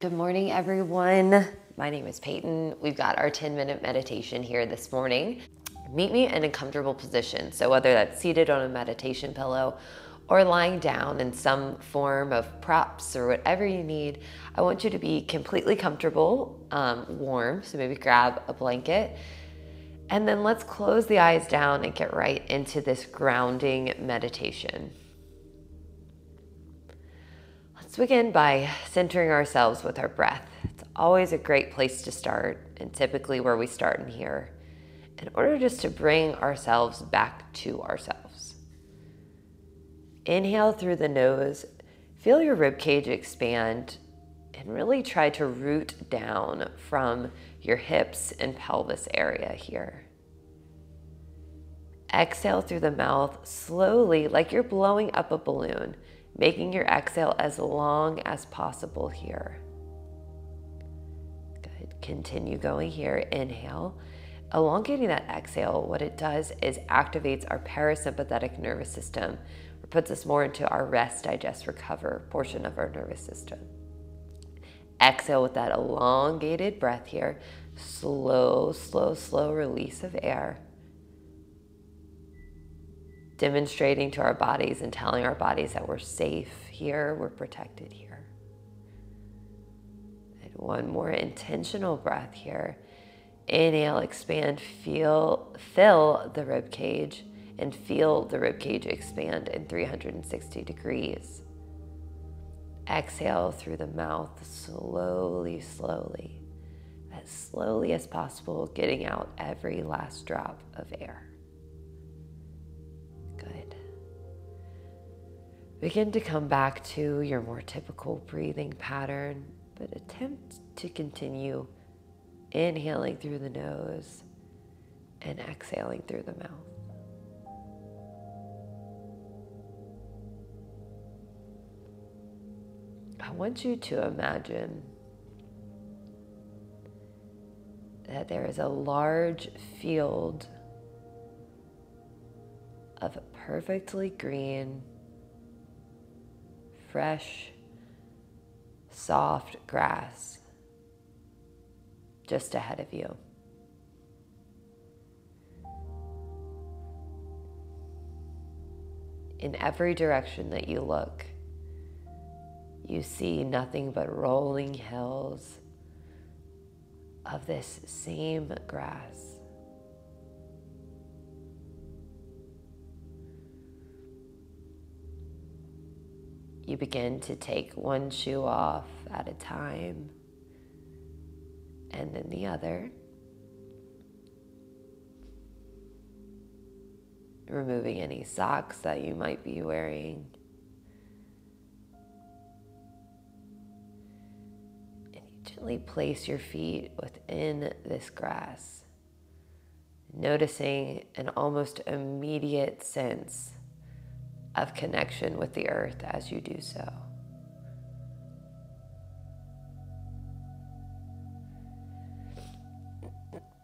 Good morning, everyone. My name is Peyton. We've got our 10 minute meditation here this morning. Meet me in a comfortable position. So, whether that's seated on a meditation pillow or lying down in some form of props or whatever you need, I want you to be completely comfortable, um, warm. So, maybe grab a blanket. And then let's close the eyes down and get right into this grounding meditation. Let's begin by centering ourselves with our breath. It's always a great place to start, and typically where we start in here, in order just to bring ourselves back to ourselves. Inhale through the nose, feel your rib cage expand, and really try to root down from your hips and pelvis area here. Exhale through the mouth slowly, like you're blowing up a balloon making your exhale as long as possible here. Good. Continue going here. Inhale. Elongating that exhale, what it does is activates our parasympathetic nervous system, puts us more into our rest, digest, recover portion of our nervous system. Exhale with that elongated breath here. Slow, slow, slow release of air demonstrating to our bodies and telling our bodies that we're safe here, we're protected here. And one more intentional breath here. Inhale, expand, feel, fill the rib cage, and feel the rib cage expand in 360 degrees. Exhale through the mouth, slowly, slowly, as slowly as possible, getting out every last drop of air. Begin to come back to your more typical breathing pattern, but attempt to continue inhaling through the nose and exhaling through the mouth. I want you to imagine that there is a large field of perfectly green fresh, soft grass just ahead of you. In every direction that you look, you see nothing but rolling hills of this same grass. You begin to take one shoe off at a time and then the other. Removing any socks that you might be wearing. And you gently place your feet within this grass, noticing an almost immediate sense of connection with the earth as you do so.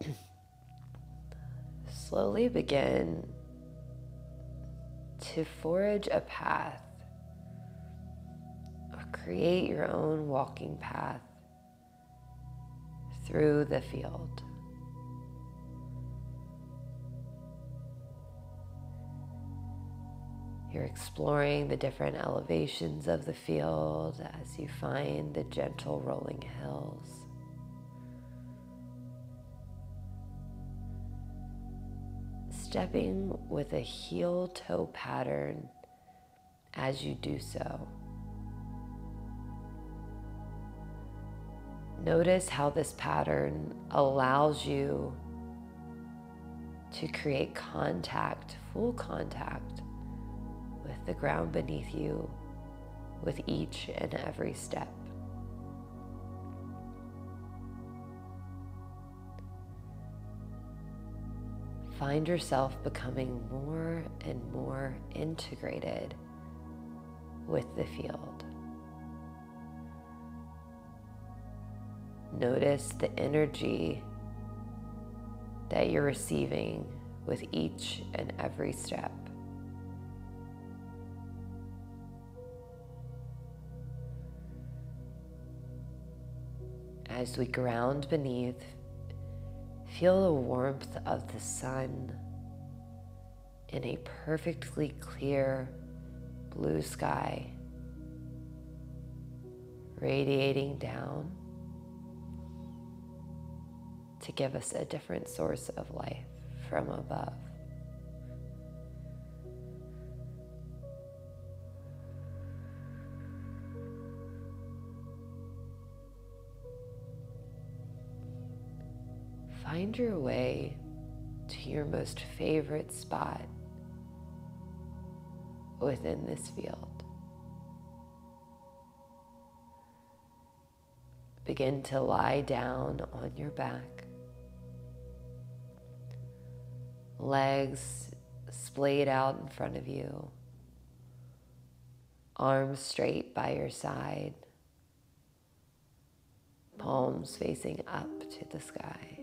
Slowly begin to forage a path or create your own walking path through the field. You're exploring the different elevations of the field as you find the gentle rolling hills. Stepping with a heel toe pattern as you do so. Notice how this pattern allows you to create contact, full contact the ground beneath you with each and every step. Find yourself becoming more and more integrated with the field. Notice the energy that you're receiving with each and every step. As we ground beneath, feel the warmth of the sun in a perfectly clear blue sky radiating down to give us a different source of life from above. Find your way to your most favorite spot within this field. Begin to lie down on your back. Legs splayed out in front of you, arms straight by your side, palms facing up to the sky,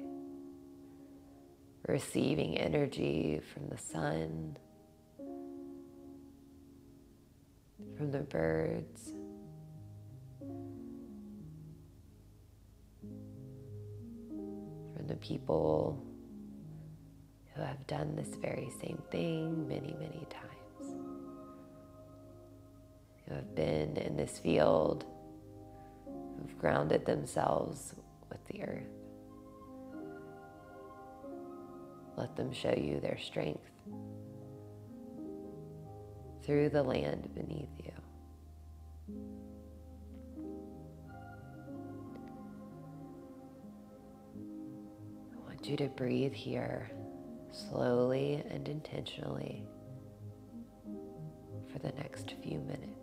receiving energy from the sun, from the birds. From the people who have done this very same thing many, many times, who have been in this field, who've grounded themselves with the earth. Let them show you their strength through the land beneath you. I want you to breathe here slowly and intentionally for the next few minutes.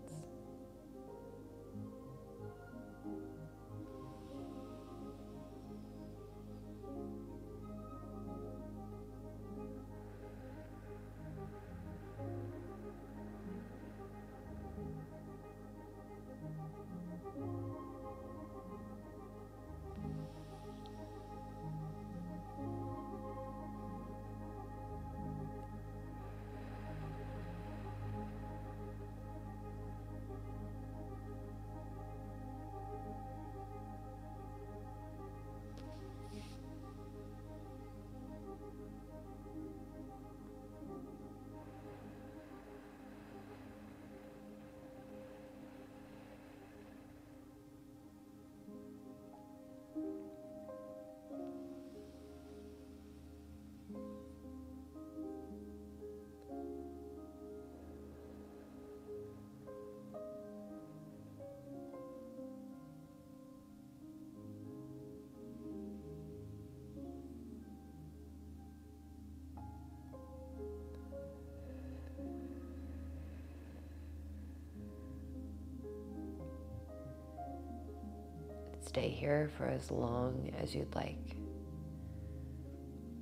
Stay here for as long as you'd like.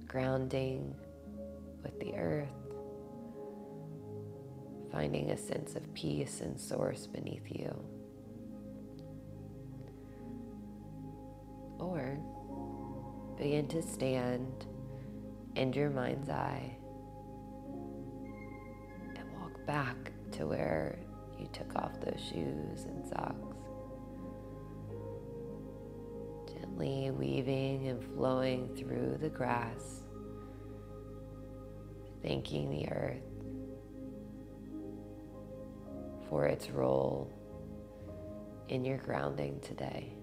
Grounding with the earth, finding a sense of peace and source beneath you. Or begin to stand in your mind's eye and walk back to where you took off those shoes and socks. Gently weaving and flowing through the grass, thanking the earth for its role in your grounding today.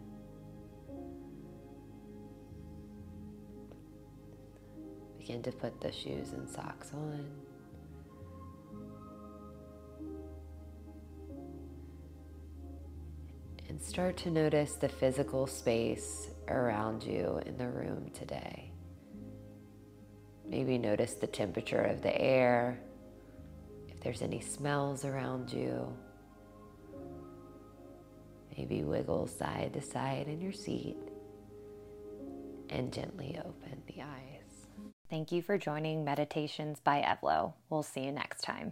Begin to put the shoes and socks on. Start to notice the physical space around you in the room today. Maybe notice the temperature of the air, if there's any smells around you. Maybe wiggle side to side in your seat and gently open the eyes. Thank you for joining Meditations by Evlo. We'll see you next time.